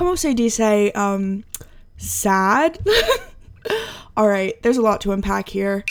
como se dice, um, sad. All right, there's a lot to unpack here.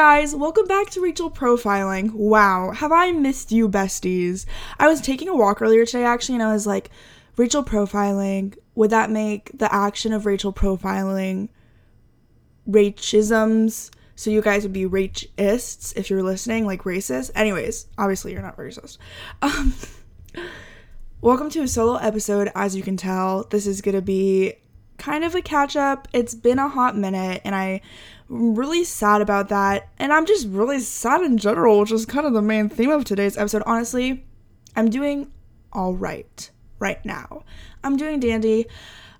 Guys, welcome back to Rachel Profiling. Wow, have I missed you, besties? I was taking a walk earlier today actually, and I was like, Rachel Profiling, would that make the action of Rachel Profiling Rachisms? So you guys would be rachists if you're listening, like racist. Anyways, obviously you're not racist. Um, welcome to a solo episode. As you can tell, this is gonna be kind of a catch up. It's been a hot minute, and I am really sad about that. And I'm just really sad in general, which is kind of the main theme of today's episode. Honestly, I'm doing all right right now. I'm doing dandy.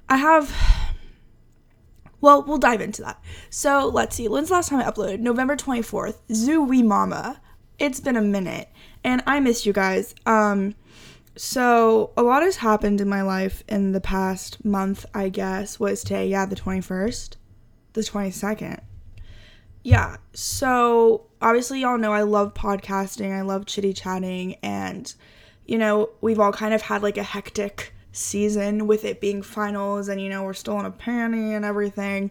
I have. Well, we'll dive into that. So let's see. When's the last time I uploaded? November 24th. Zooey Mama. It's been a minute. And I miss you guys. Um, so a lot has happened in my life in the past month, I guess. Was today? Yeah, the 21st. The 22nd yeah, so obviously, y'all know I love podcasting, I love chitty chatting, and you know, we've all kind of had like a hectic season with it being finals, and you know, we're still in a panty and everything.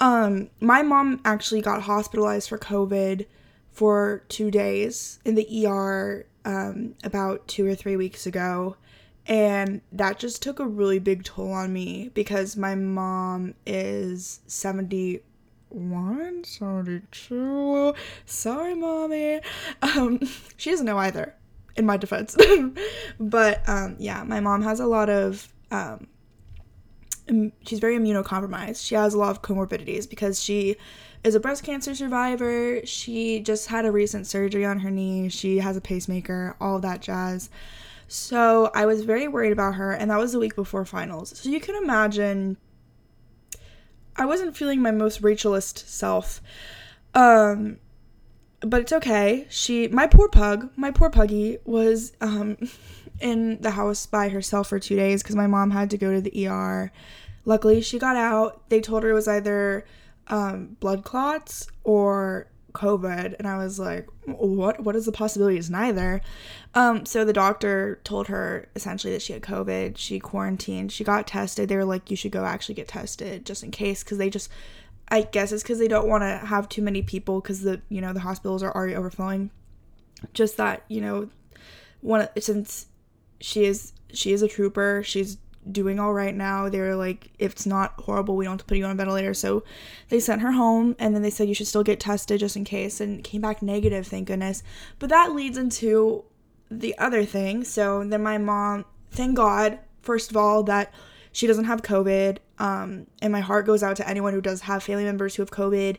Um, my mom actually got hospitalized for COVID for two days in the ER um, about two or three weeks ago. And that just took a really big toll on me because my mom is 70 one seventy-two. Sorry, mommy. Um, she doesn't know either, in my defense. but um, yeah, my mom has a lot of um, she's very immunocompromised. She has a lot of comorbidities because she is a breast cancer survivor. She just had a recent surgery on her knee. She has a pacemaker, all that jazz. So I was very worried about her, and that was the week before finals. So you can imagine I wasn't feeling my most Rachelist self. Um, but it's okay. She, my poor pug, my poor puggy was um, in the house by herself for two days because my mom had to go to the ER. Luckily, she got out. They told her it was either um, blood clots or COVID, and I was like, "What? What is the possibility? It's neither." Um, so the doctor told her essentially that she had COVID. She quarantined. She got tested. They were like, "You should go actually get tested just in case," because they just, I guess it's because they don't want to have too many people because the you know the hospitals are already overflowing. Just that you know, one since she is she is a trooper. She's doing all right now. They were like, if it's not horrible, we don't have to put you on a ventilator. So they sent her home and then they said you should still get tested just in case and came back negative, thank goodness. But that leads into the other thing. So then my mom, thank God, first of all, that she doesn't have COVID. Um, and my heart goes out to anyone who does have family members who have COVID.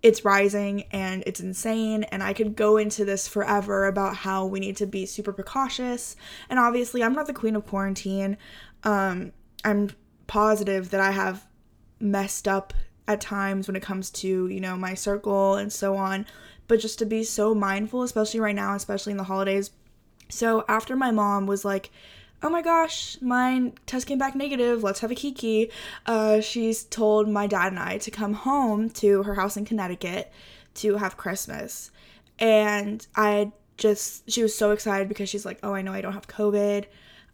It's rising and it's insane. And I could go into this forever about how we need to be super precautious. And obviously, I'm not the queen of quarantine. Um, I'm positive that I have messed up at times when it comes to, you know, my circle and so on. But just to be so mindful, especially right now, especially in the holidays. So after my mom was like, oh my gosh, my test came back negative, let's have a kiki, uh, she's told my dad and I to come home to her house in Connecticut to have Christmas. And I just, she was so excited because she's like, oh, I know I don't have COVID.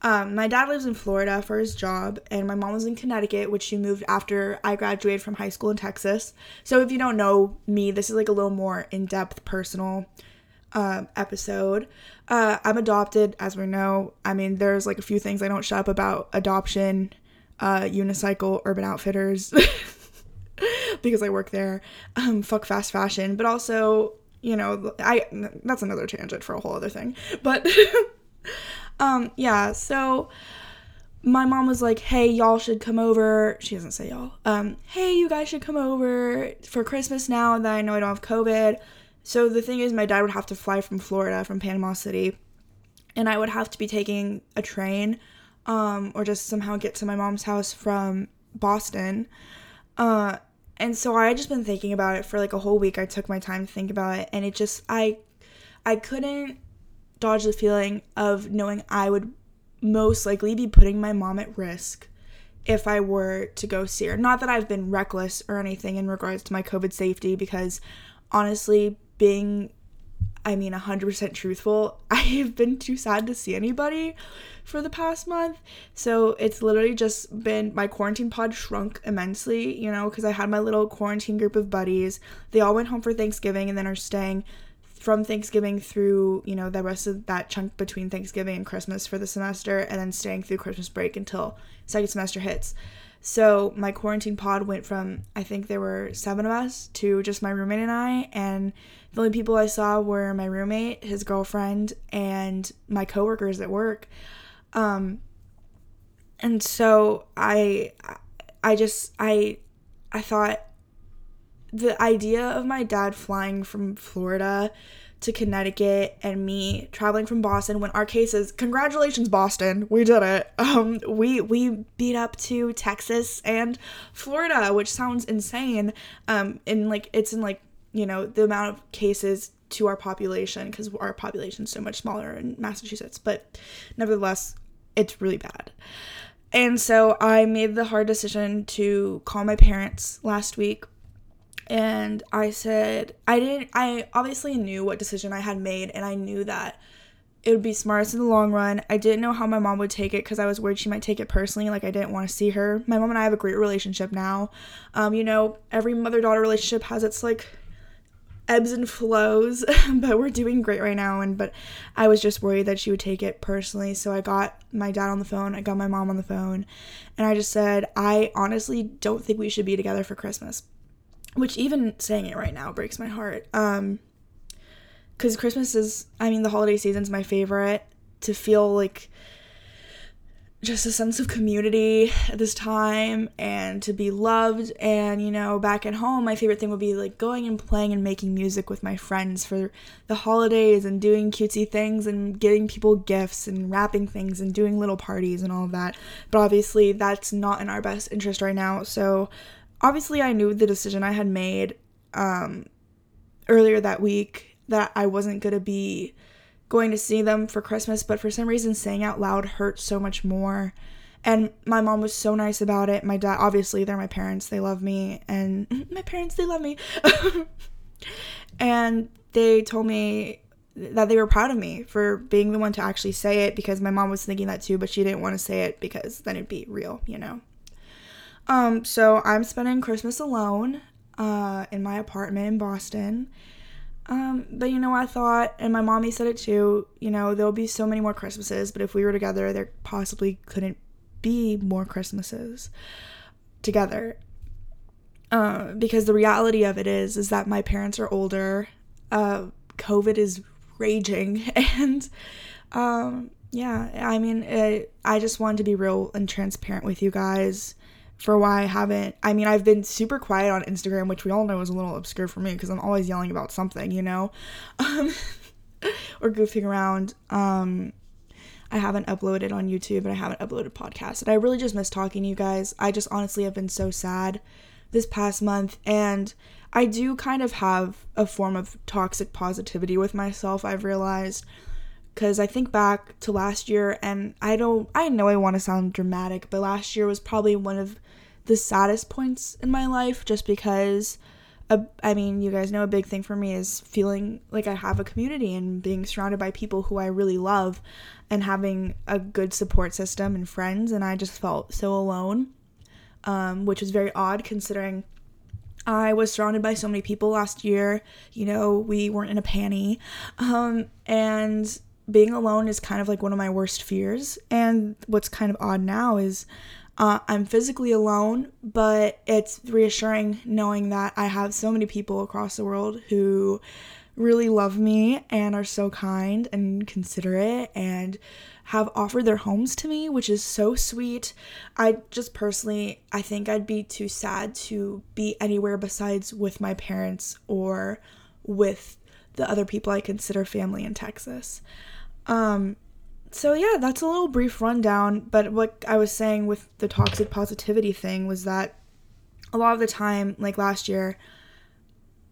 Um, my dad lives in Florida for his job, and my mom was in Connecticut, which she moved after I graduated from high school in Texas. So if you don't know me, this is like a little more in depth, personal um, episode. Uh, I'm adopted, as we know. I mean, there's like a few things I don't shut up about adoption, uh, unicycle, Urban Outfitters, because I work there. Um, fuck fast fashion, but also, you know, I that's another tangent for a whole other thing. But Um, yeah, so my mom was like, "Hey, y'all should come over." She doesn't say y'all. Um, "Hey, you guys should come over for Christmas now that I know I don't have COVID." So the thing is, my dad would have to fly from Florida, from Panama City, and I would have to be taking a train, um, or just somehow get to my mom's house from Boston. Uh, and so I just been thinking about it for like a whole week. I took my time to think about it, and it just I I couldn't dodge the feeling of knowing I would most likely be putting my mom at risk if I were to go see her. Not that I've been reckless or anything in regards to my COVID safety, because honestly, being I mean 100% truthful, I have been too sad to see anybody for the past month. So it's literally just been my quarantine pod shrunk immensely, you know, because I had my little quarantine group of buddies. They all went home for Thanksgiving and then are staying from Thanksgiving through, you know, the rest of that chunk between Thanksgiving and Christmas for the semester and then staying through Christmas break until second semester hits. So my quarantine pod went from I think there were seven of us to just my roommate and I, and the only people I saw were my roommate, his girlfriend, and my coworkers at work. Um, and so I, I just I, I thought the idea of my dad flying from Florida to Connecticut and me traveling from Boston when our cases congratulations Boston we did it. Um we we beat up to Texas and Florida which sounds insane. Um and like it's in like you know the amount of cases to our population because our population is so much smaller in Massachusetts but nevertheless it's really bad. And so I made the hard decision to call my parents last week and I said I didn't I obviously knew what decision I had made and I knew that it would be smartest in the long run. I didn't know how my mom would take it because I was worried she might take it personally. Like I didn't want to see her. My mom and I have a great relationship now. Um, you know, every mother daughter relationship has its like ebbs and flows, but we're doing great right now. And but I was just worried that she would take it personally. So I got my dad on the phone, I got my mom on the phone, and I just said, I honestly don't think we should be together for Christmas. Which even saying it right now breaks my heart. Um because Christmas is I mean the holiday season's my favorite. To feel like just a sense of community at this time and to be loved and you know back at home my favorite thing would be like going and playing and making music with my friends for the holidays and doing cutesy things and getting people gifts and wrapping things and doing little parties and all of that but obviously that's not in our best interest right now so obviously i knew the decision i had made um, earlier that week that i wasn't going to be going to see them for Christmas, but for some reason saying out loud hurt so much more. And my mom was so nice about it. My dad, obviously, they're my parents. They love me. And my parents, they love me. and they told me that they were proud of me for being the one to actually say it because my mom was thinking that too, but she didn't want to say it because then it'd be real, you know. Um, so I'm spending Christmas alone uh, in my apartment in Boston um, but you know, I thought, and my mommy said it too, you know, there'll be so many more Christmases, but if we were together, there possibly couldn't be more Christmases together. Uh, because the reality of it is, is that my parents are older, uh, COVID is raging, and, um, yeah, I mean, it, I just wanted to be real and transparent with you guys for why I haven't. I mean, I've been super quiet on Instagram, which we all know is a little obscure for me because I'm always yelling about something, you know, um, or goofing around. Um, I haven't uploaded on YouTube and I haven't uploaded podcasts. And I really just miss talking to you guys. I just honestly have been so sad this past month. And I do kind of have a form of toxic positivity with myself, I've realized because I think back to last year and I don't I know I want to sound dramatic, but last year was probably one of the saddest points in my life just because a, I mean, you guys know a big thing for me is feeling like I have a community and being surrounded by people who I really love and having a good support system and friends and I just felt so alone. Um, which was very odd considering I was surrounded by so many people last year. You know, we weren't in a panty. Um, and being alone is kind of like one of my worst fears. And what's kind of odd now is uh, I'm physically alone, but it's reassuring knowing that I have so many people across the world who really love me and are so kind and considerate and have offered their homes to me, which is so sweet. I just personally, I think I'd be too sad to be anywhere besides with my parents or with the other people I consider family in Texas. Um, so yeah, that's a little brief rundown. But what I was saying with the toxic positivity thing was that a lot of the time, like last year,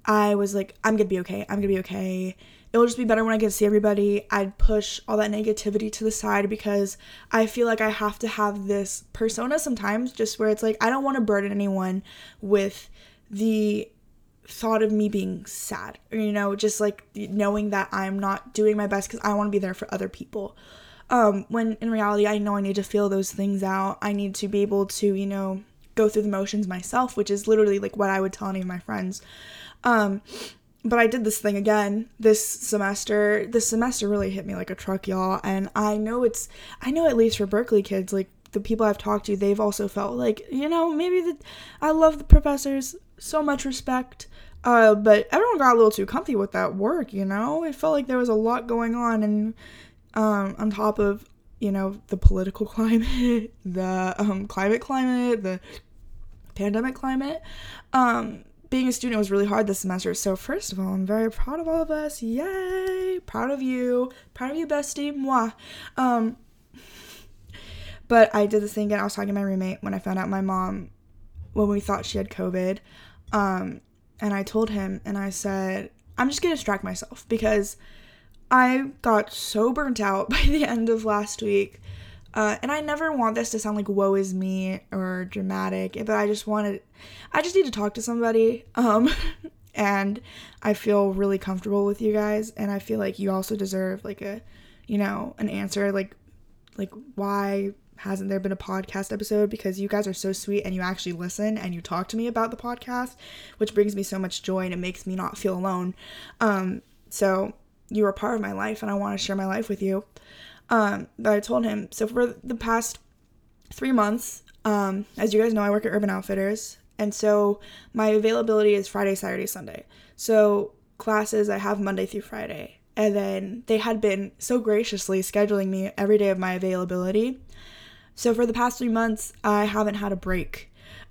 I was like, I'm gonna be okay. I'm gonna be okay. It'll just be better when I get to see everybody. I'd push all that negativity to the side because I feel like I have to have this persona sometimes, just where it's like, I don't wanna burden anyone with the thought of me being sad you know just like knowing that i'm not doing my best because i want to be there for other people. Um when in reality i know i need to feel those things out. I need to be able to you know go through the motions myself which is literally like what i would tell any of my friends. Um but i did this thing again this semester. This semester really hit me like a truck y'all and i know it's i know at least for Berklee kids like the people I've talked to, they've also felt like, you know, maybe the I love the professors, so much respect. Uh, but everyone got a little too comfy with that work, you know? It felt like there was a lot going on and um on top of, you know, the political climate, the um climate climate, the pandemic climate. Um being a student was really hard this semester. So first of all, I'm very proud of all of us. Yay! Proud of you. Proud of you, bestie. Moi. Um but I did this thing again. I was talking to my roommate when I found out my mom, when we thought she had COVID. Um, and I told him, and I said, I'm just going to distract myself because I got so burnt out by the end of last week. Uh, and I never want this to sound like woe is me or dramatic, but I just wanted, I just need to talk to somebody. Um, and I feel really comfortable with you guys, and I feel like you also deserve like a, you know, an answer like, like why hasn't there been a podcast episode because you guys are so sweet and you actually listen and you talk to me about the podcast, which brings me so much joy and it makes me not feel alone. Um, so you are part of my life and I want to share my life with you. Um, but I told him, so for the past three months, um, as you guys know, I work at Urban Outfitters. And so my availability is Friday, Saturday, Sunday. So classes I have Monday through Friday. And then they had been so graciously scheduling me every day of my availability so for the past three months, I haven't had a break.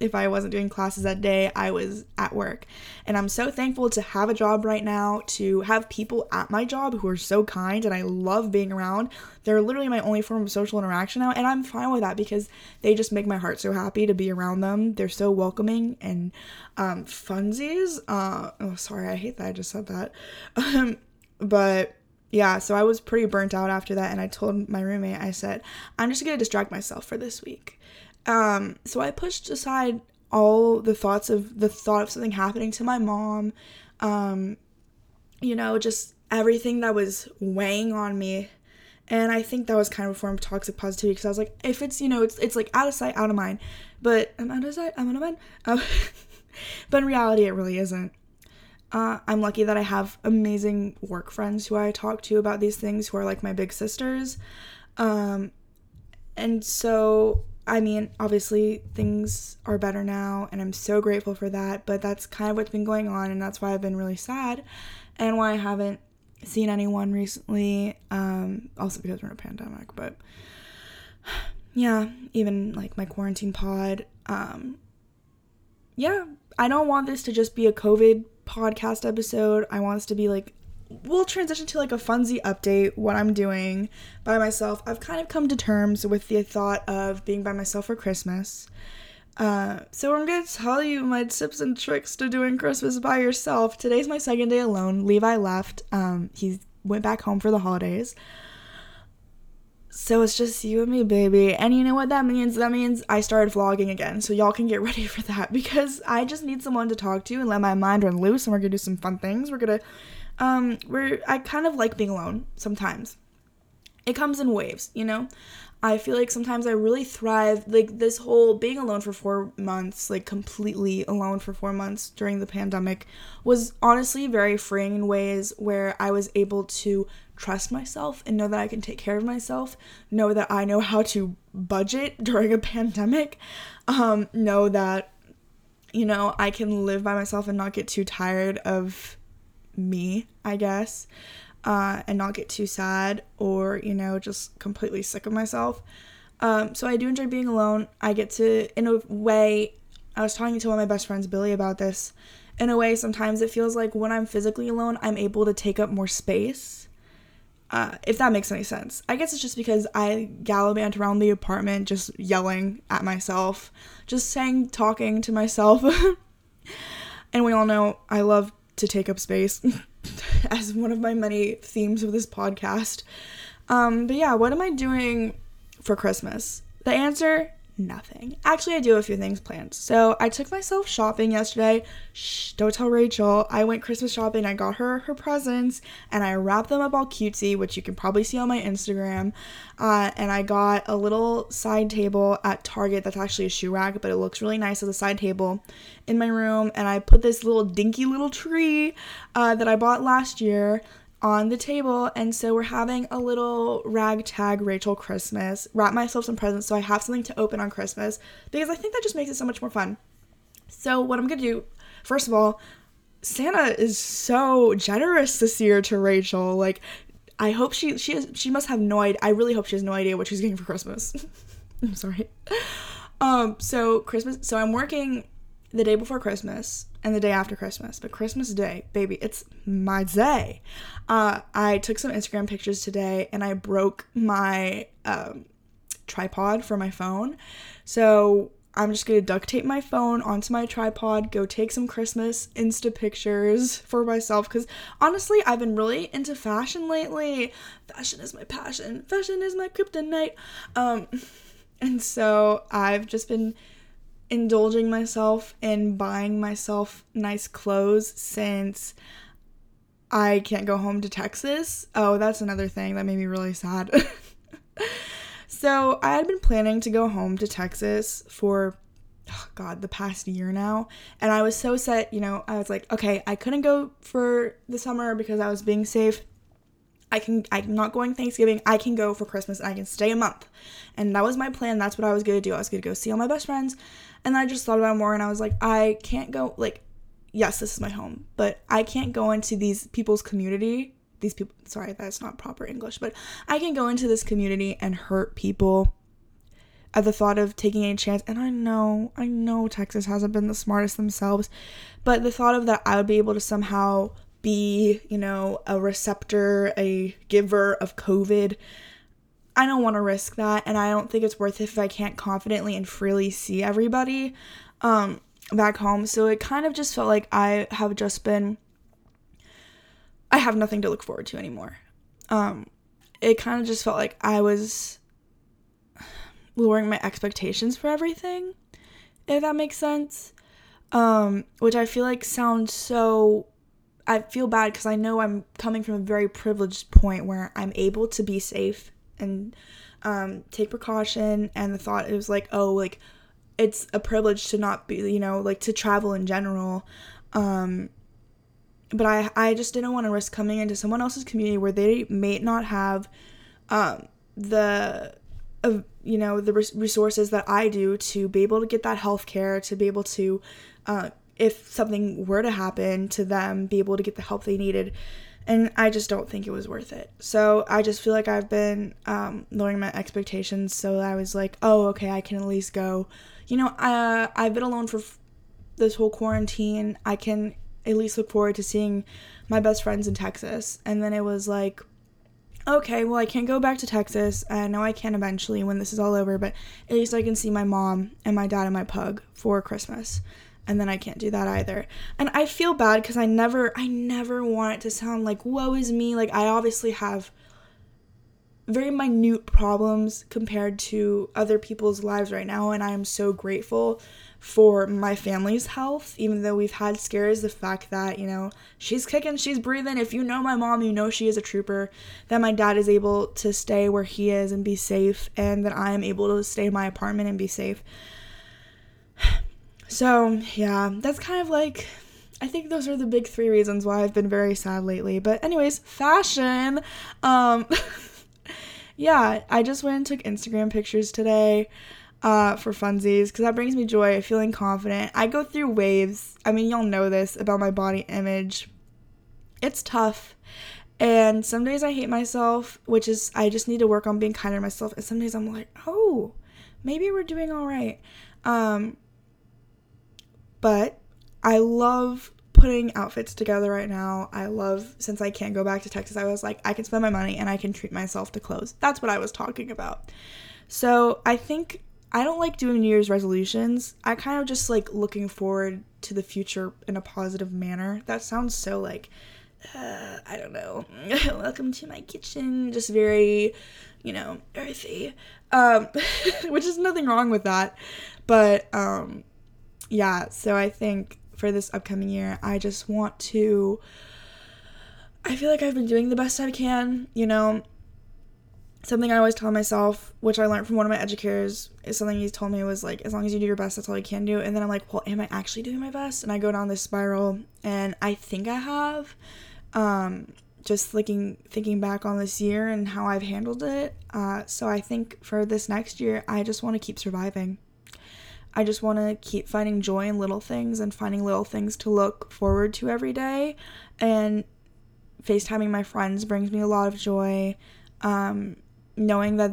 if I wasn't doing classes that day, I was at work. And I'm so thankful to have a job right now, to have people at my job who are so kind and I love being around. They're literally my only form of social interaction now, and I'm fine with that because they just make my heart so happy to be around them. They're so welcoming and um, funsies. Uh, oh, sorry, I hate that I just said that. Um, but yeah, so I was pretty burnt out after that, and I told my roommate, I said, I'm just gonna distract myself for this week. Um, so I pushed aside all the thoughts of the thought of something happening to my mom, um, you know, just everything that was weighing on me. And I think that was kind of a form of toxic positivity because I was like, if it's, you know, it's, it's like out of sight, out of mind. But I'm out of sight, I'm out of mind. But in reality, it really isn't. Uh, I'm lucky that I have amazing work friends who I talk to about these things who are like my big sisters. Um, and so, I mean, obviously things are better now, and I'm so grateful for that. But that's kind of what's been going on, and that's why I've been really sad and why I haven't seen anyone recently. Um, also because we're in a pandemic, but yeah, even like my quarantine pod. Um, yeah, I don't want this to just be a COVID podcast episode. I want this to be like we'll transition to like a funsy update what I'm doing by myself. I've kind of come to terms with the thought of being by myself for Christmas. Uh, so I'm gonna tell you my tips and tricks to doing Christmas by yourself. Today's my second day alone. Levi left. Um, he went back home for the holidays. So it's just you and me, baby. And you know what that means? That means I started vlogging again. So y'all can get ready for that because I just need someone to talk to and let my mind run loose and we're gonna do some fun things. We're gonna um we're I kind of like being alone sometimes. It comes in waves, you know? I feel like sometimes I really thrive like this whole being alone for 4 months, like completely alone for 4 months during the pandemic was honestly very freeing in ways where I was able to trust myself and know that I can take care of myself, know that I know how to budget during a pandemic, um, know that, you know, I can live by myself and not get too tired of me, I guess, uh, and not get too sad or, you know, just completely sick of myself. Um, so I do enjoy being alone. I get to, in a way, I was talking to one of my best friends, Billy, about this. In a way, sometimes it feels like when I'm physically alone, I'm able to take up more space Uh, if that makes any sense. I guess it's just because I gallivant around the apartment just yelling at myself, just saying, talking to myself. and we all know I love to take up space as one of my many themes of this podcast. Um, but yeah, what am I doing for Christmas? The answer nothing. Actually, I do a few things planned. So I took myself shopping yesterday. Shh, don't tell Rachel. I went Christmas shopping. I got her her presents and I wrapped them up all cutesy, which you can probably see on my Instagram. Uh, and I got a little side table at Target that's actually a shoe rack, but it looks really nice as a side table in my room. And I put this little dinky little tree uh, that I bought last year on the table and so we're having a little ragtag Rachel Christmas. Wrap myself some presents so I have something to open on Christmas because I think that just makes it so much more fun. So what I'm gonna do, first of all, Santa is so generous this year to Rachel. Like I hope she she has, she must have no idea. I really hope she has no idea what she's getting for Christmas. I'm sorry. Um so Christmas so I'm working the day before Christmas and the day after Christmas. But Christmas Day, baby, it's my day. Uh, I took some Instagram pictures today and I broke my um, tripod for my phone. So I'm just gonna duct tape my phone onto my tripod, go take some Christmas Insta pictures for myself. Because honestly, I've been really into fashion lately. Fashion is my passion, fashion is my kryptonite. Um, and so I've just been indulging myself in buying myself nice clothes since I can't go home to Texas. Oh, that's another thing that made me really sad. so, I had been planning to go home to Texas for oh god, the past year now, and I was so set, you know, I was like, okay, I couldn't go for the summer because I was being safe. I can I'm not going Thanksgiving. I can go for Christmas and I can stay a month. And that was my plan. That's what I was going to do. I was going to go see all my best friends. And I just thought about more and I was like, I can't go, like, yes, this is my home, but I can't go into these people's community. These people, sorry, that's not proper English, but I can go into this community and hurt people at the thought of taking a chance. And I know, I know Texas hasn't been the smartest themselves, but the thought of that I would be able to somehow be, you know, a receptor, a giver of COVID I don't want to risk that and I don't think it's worth it if I can't confidently and freely see everybody um back home. So it kind of just felt like I have just been I have nothing to look forward to anymore. Um it kind of just felt like I was lowering my expectations for everything, if that makes sense. Um which I feel like sounds so I feel bad because I know I'm coming from a very privileged point where I'm able to be safe and um, take precaution. And the thought it was like, oh, like it's a privilege to not be, you know, like to travel in general. Um, but I, I just didn't want to risk coming into someone else's community where they may not have um, the uh, you know the resources that I do to be able to get that health care to be able to uh, if something were to happen to them be able to get the help they needed and I just don't think it was worth it. So I just feel like I've been um, lowering my expectations. So I was like, oh, okay, I can at least go. You know, uh, I've been alone for f- this whole quarantine. I can at least look forward to seeing my best friends in Texas. And then it was like, okay, well, I can't go back to Texas. I know I can eventually when this is all over, but at least I can see my mom and my dad and my pug for Christmas and then I can't do that either. And I feel bad because I never I never want it to sound like woe is me. Like I obviously have very minute problems compared to other people's lives right now and I am so grateful for my family's health even though we've had scares the fact that you know she's kicking she's breathing if you know my mom you know she is a trooper that my dad is able to stay where he is and be safe and that I am able to stay in my apartment and be safe so, yeah, that's kind of like I think those are the big three reasons why I've been very sad lately. But anyways, fashion. Um yeah, I just went and took Instagram pictures today uh, for funsies because that brings me joy, feeling confident. I go through waves. I mean, y'all know this about my body image. It's tough. And some days I hate myself, which is I just need to work on being kinder to myself. And some days I'm like, oh, maybe we're doing all right. Um, but I love putting outfits together right now. I love since I can't go back to Texas. I was like I can spend my money and I can treat myself to clothes. That's what I was talking about. So, I think I don't like doing New Year's resolutions. I kind of just like looking forward to the future in a positive manner. That sounds so like uh, I don't know. Welcome to my kitchen. Just very, you know, earthy. Um, which is nothing wrong with that. But um, yeah, so I think for this upcoming year, I just want to. I feel like I've been doing the best I can, you know. Something I always tell myself, which I learned from one of my educators, is something he told me was like, as long as you do your best, that's all you can do. And then I'm like, well, am I actually doing my best? And I go down this spiral, and I think I have um, just thinking thinking back on this year and how I've handled it. Uh, so I think for this next year, I just want to keep surviving. I just want to keep finding joy in little things and finding little things to look forward to every day. And FaceTiming my friends brings me a lot of joy. Um, knowing that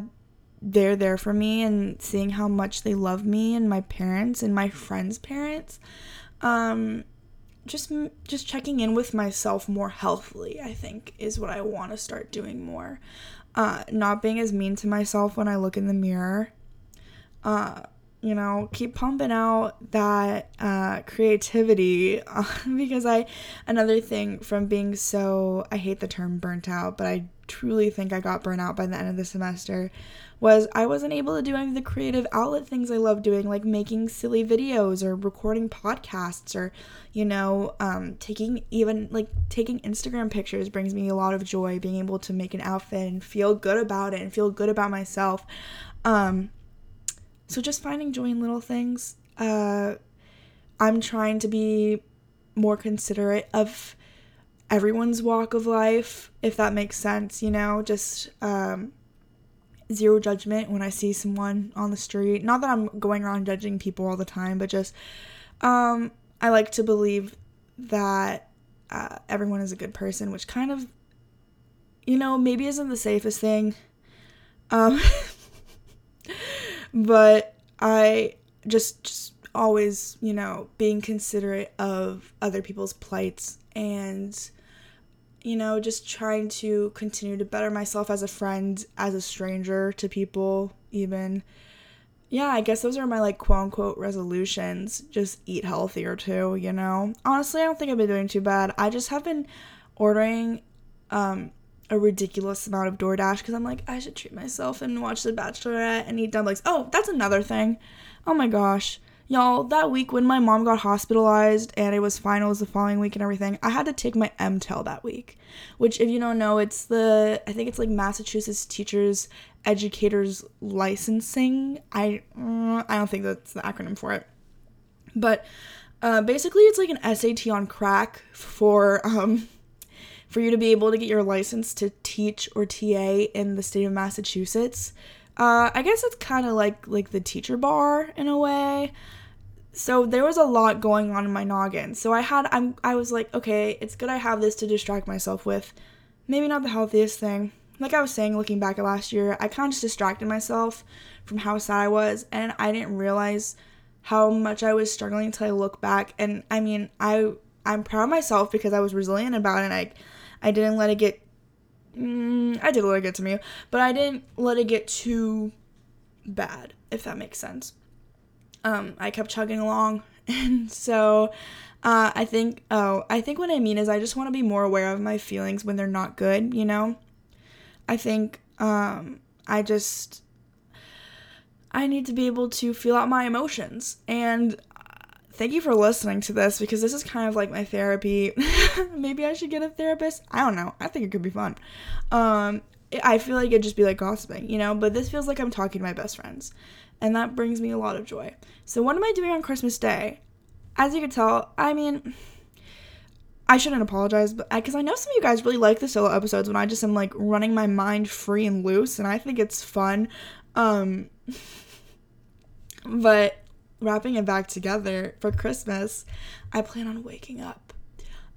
they're there for me and seeing how much they love me and my parents and my friends' parents. Um, just just checking in with myself more healthily i think is what i want to start doing more uh not being as mean to myself when i look in the mirror uh you know keep pumping out that uh creativity uh, because i another thing from being so i hate the term burnt out but i truly think i got burnt out by the end of the semester was I wasn't able to do any of the creative outlet things I love doing, like making silly videos or recording podcasts or, you know, um, taking even like taking Instagram pictures brings me a lot of joy. Being able to make an outfit and feel good about it and feel good about myself. Um, so just finding joy in little things. Uh, I'm trying to be more considerate of everyone's walk of life, if that makes sense, you know, just um, zero judgment when I see someone on the street. Not that I'm going around judging people all the time, but just um, I like to believe that uh, everyone is a good person, which kind of, you know, maybe isn't the safest thing. Um, but I just, just always, you know, being considerate of other people's plights and you know, just trying to continue to better myself as a friend, as a stranger to people, even. Yeah, I guess those are my like quote unquote resolutions. Just eat healthier too, you know? Honestly, I don't think I've been doing too bad. I just have been ordering um a ridiculous amount of DoorDash because I'm like, I should treat myself and watch The Bachelorette and eat dumplings. Oh, that's another thing. Oh my gosh. Y'all, that week when my mom got hospitalized and it was finals the following week and everything, I had to take my MTEL that week. Which, if you don't know, it's the, I think it's like Massachusetts Teachers Educators Licensing. I, uh, I don't think that's the acronym for it. But uh, basically, it's like an SAT on crack for, um, for you to be able to get your license to teach or TA in the state of Massachusetts. Uh, I guess it's kind of like like the teacher bar in a way so there was a lot going on in my noggin. So I had I'm I was like, okay, it's good I have this to distract myself with. Maybe not the healthiest thing. Like I was saying looking back at last year, I kind of just distracted myself from how sad I was and I didn't realize how much I was struggling until I look back and I mean, I I'm proud of myself because I was resilient about it. I I didn't let it get mm, I did let it get to me, but I didn't let it get too bad, if that makes sense um, I kept chugging along. And so uh, I think, oh, I think what I mean is I just want to be more aware of my feelings when they're not good, you know? I think um, I just, I need to be able to feel out my emotions. And thank you for listening to this because this is kind of like my therapy. Maybe I should get a therapist. I don't know. I think it could be fun. Um, I feel like it'd just be like gossiping, you know? But this feels like I'm talking to my best friends and that brings me a lot of joy. So, what am I doing on Christmas Day? As you can tell, I mean, I shouldn't apologize, but because I, I know some of you guys really like the solo episodes when I just am like running my mind free and loose, and I think it's fun. Um, but wrapping it back together for Christmas, I plan on waking up,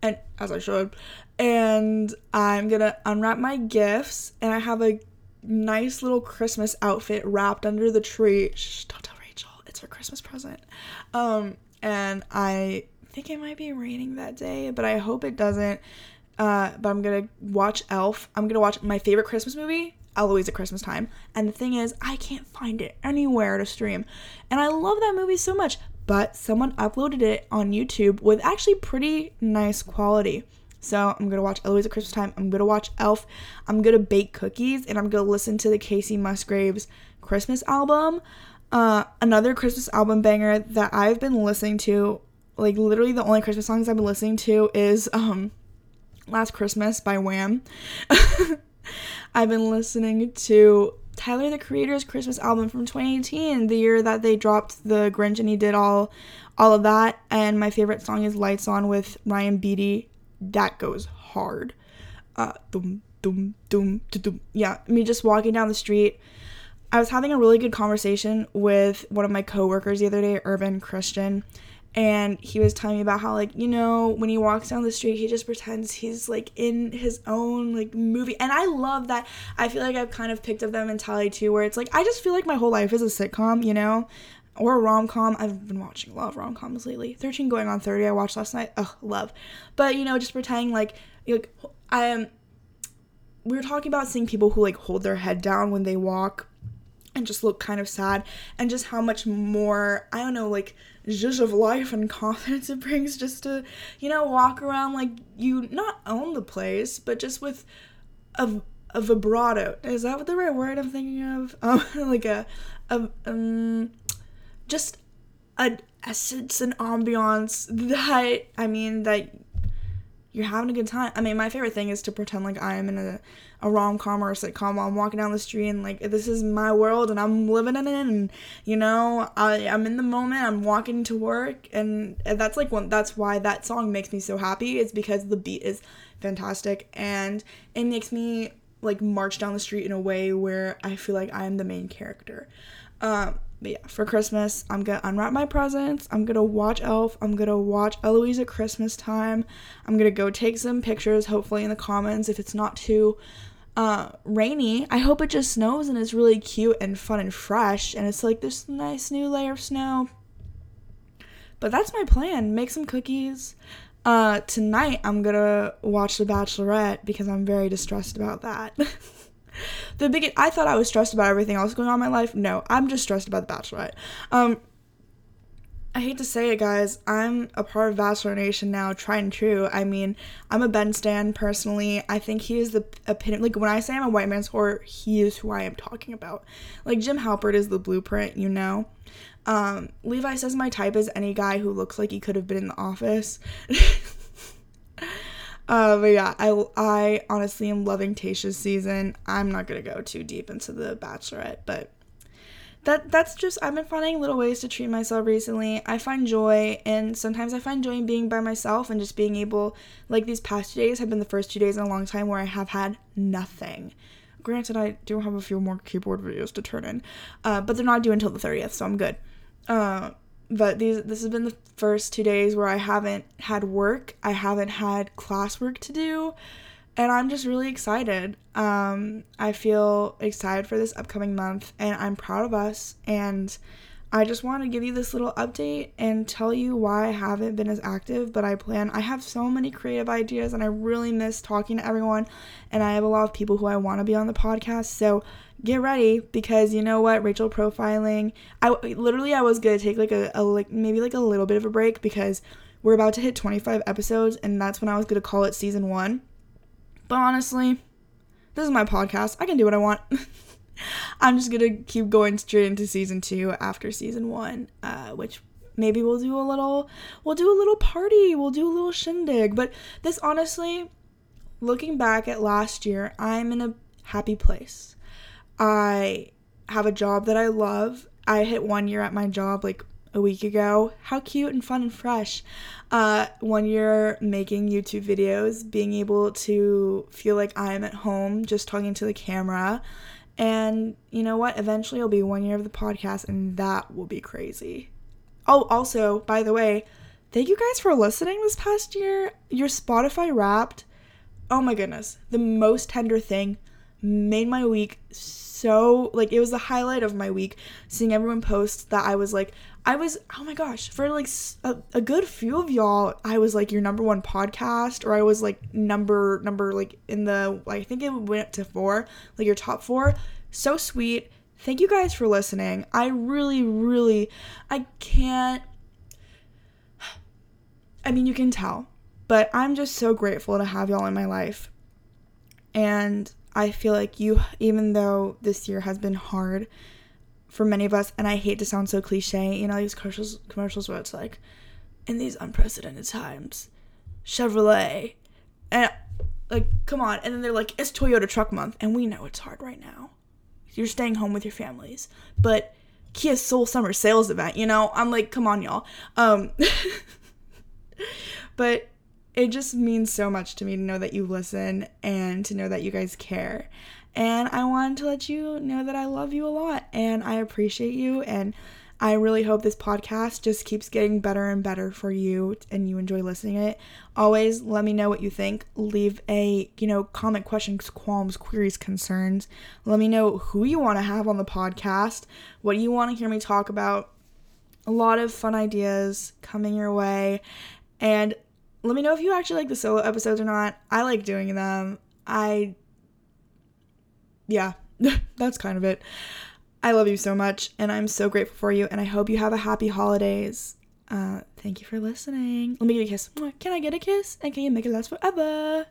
and as I should, and I'm gonna unwrap my gifts, and I have a nice little Christmas outfit wrapped under the tree. Shh, don't tell Rachel. It's her Christmas present. Um, and I think it might be raining that day, but I hope it doesn't. Uh, but I'm gonna watch Elf. I'm gonna watch my favorite Christmas movie, Eloise at Christmas Time. And the thing is, I can't find it anywhere to stream. And I love that movie so much, but someone uploaded it on YouTube with actually pretty nice quality. So I'm gonna watch Eloise at Christmas Time. I'm gonna watch Elf. I'm gonna bake cookies, and I'm gonna listen to the Kacey Musgraves Christmas album. Uh, another Christmas album banger that I've been listening to, like literally the only Christmas songs I've been listening to is um Last Christmas by Wham. I've been listening to Tyler the Creator's Christmas album from 2018, the year that they dropped the Grinch and he did all all of that. And my favorite song is Lights On with Ryan Beatty. That goes hard. Uh doom, doom, doom, doom. Yeah, me just walking down the street. I was having a really good conversation with one of my coworkers the other day, Urban Christian, and he was telling me about how like you know when he walks down the street he just pretends he's like in his own like movie. And i love that. I feel like i've kind of picked up that mentality too where it's like i just feel like my whole life is a sitcom you know or a rom-com. I've been watching a lot of rom-coms lately. 13 going on 30 i watched last night. Ugh love. But you know just pretending like like i am we were talking about seeing people who like hold their head down when they walk and just look kind of sad and just how much more i don't know like zhuzh of life and confidence it brings just to you know walk around like you not own the place but just with a, a vibrato. Is that the right word i'm thinking of? Um like a, a um just an essence and ambiance that i mean that you're having a good time. I mean, my favorite thing is to pretend like I am in a, a rom com or a sitcom while I'm walking down the street and like this is my world and I'm living in it and you know I I'm in the moment. I'm walking to work and that's like one. That's why that song makes me so happy. It's because the beat is fantastic and it makes me like march down the street in a way where I feel like I am the main character. Um, but yeah, for Christmas, I'm gonna unwrap my presents. I'm gonna watch Elf. I'm gonna watch Eloise at Christmas time. I'm gonna go take some pictures, hopefully in the Commons if it's not too uh, rainy. I hope it just snows and it's really cute and fun and fresh and it's like this nice new layer of snow. But that's my plan. Make some cookies. Uh, tonight I'm gonna watch The Bachelorette because I'm very distressed about that. the biggest I thought I was stressed about everything else going on in my life. No, I'm just stressed about the Bachelorette. Um I hate to say it, guys. I'm a part of Bachelor Nation now, tried and true. I mean, I'm a Ben Stan personally. I think he is the epitome. Like when I say I'm a white man's whore, he is who I am talking about. Like Jim Halpert is the blueprint, you know. Um, Levi says my type is any guy who looks like he could have been in the office. Uh, but yeah, I, I honestly am loving Tayshia's season. I'm not gonna go too deep into the Bachelorette, but that that's just I've been finding little ways to treat myself recently. I find joy, and sometimes I find joy in being by myself and just being able. Like these past two days have been the first two days in a long time where I have had nothing. Granted, I do have a few more keyboard videos to turn in, uh, but they're not due until the 30th, so I'm good. Uh, but these this has been the first two days where I haven't had work, I haven't had classwork to do, and I'm just really excited. Um, I feel excited for this upcoming month, and I'm proud of us. And I just want to give you this little update and tell you why I haven't been as active, but I plan. I have so many creative ideas, and I really miss talking to everyone. And I have a lot of people who I want to be on the podcast, so get ready because you know what rachel profiling i literally i was gonna take like a, a like maybe like a little bit of a break because we're about to hit 25 episodes and that's when i was gonna call it season one. But honestly this is my podcast. I can do what i want. I'm just gonna keep going straight into season two after season one uh, which maybe we'll do a little we'll do a little party we'll do a little shindig. But this honestly looking back at last year i'm in a happy place I have a job that I love. I hit one year at my job like a week ago. How cute and fun and fresh. Uh, one year making YouTube videos, being able to feel like I'm at home just talking to the camera. And you know what? Eventually it'll be one year of the podcast, and that will be crazy. Oh, also, by the way, thank you guys for listening this past year. Your Spotify wrapped. Oh my goodness. The most tender thing made my week so like it was the highlight of my week seeing everyone post that I was like I was, oh my gosh, for like a, a good few of y'all, I was like your number one podcast, or I was like number, number like in the, I think it went to four, like your top four. So sweet. Thank you guys for listening. I really, really, I can't, I mean, you can tell, but I'm just so grateful to have y'all in my life. And I feel like you, even though this year has been hard for many of us, and I hate to sound so cliche, you know, these commercials, commercials where it's like, in these unprecedented times, Chevrolet, and like, come on, and then they're like, it's Toyota Truck Month, and we know it's hard right now. You're staying home with your families, but Kia Soul Summer Sales event, you know, I'm like, come on, y'all. Um, but it just means so much to me to know that you listen and to know that you guys care. And I wanted to let you know that I love you a lot and I appreciate you. And I really hope this podcast just keeps getting better and better for you and you enjoy listening to it. Always let me know what you think. Leave a, you know, comment, questions, qualms, queries, concerns. Let me know who you want to have on the podcast, what you want to hear me talk about. A lot of fun ideas coming your way. And let me know if you actually like the solo episodes or not. I like doing them. I, yeah, that's kind of it. I love you so much, and I'm so grateful for you, and I hope you have a happy holidays. Uh, thank you for listening. Let me get a kiss. Can I get a kiss? And can you make it last forever?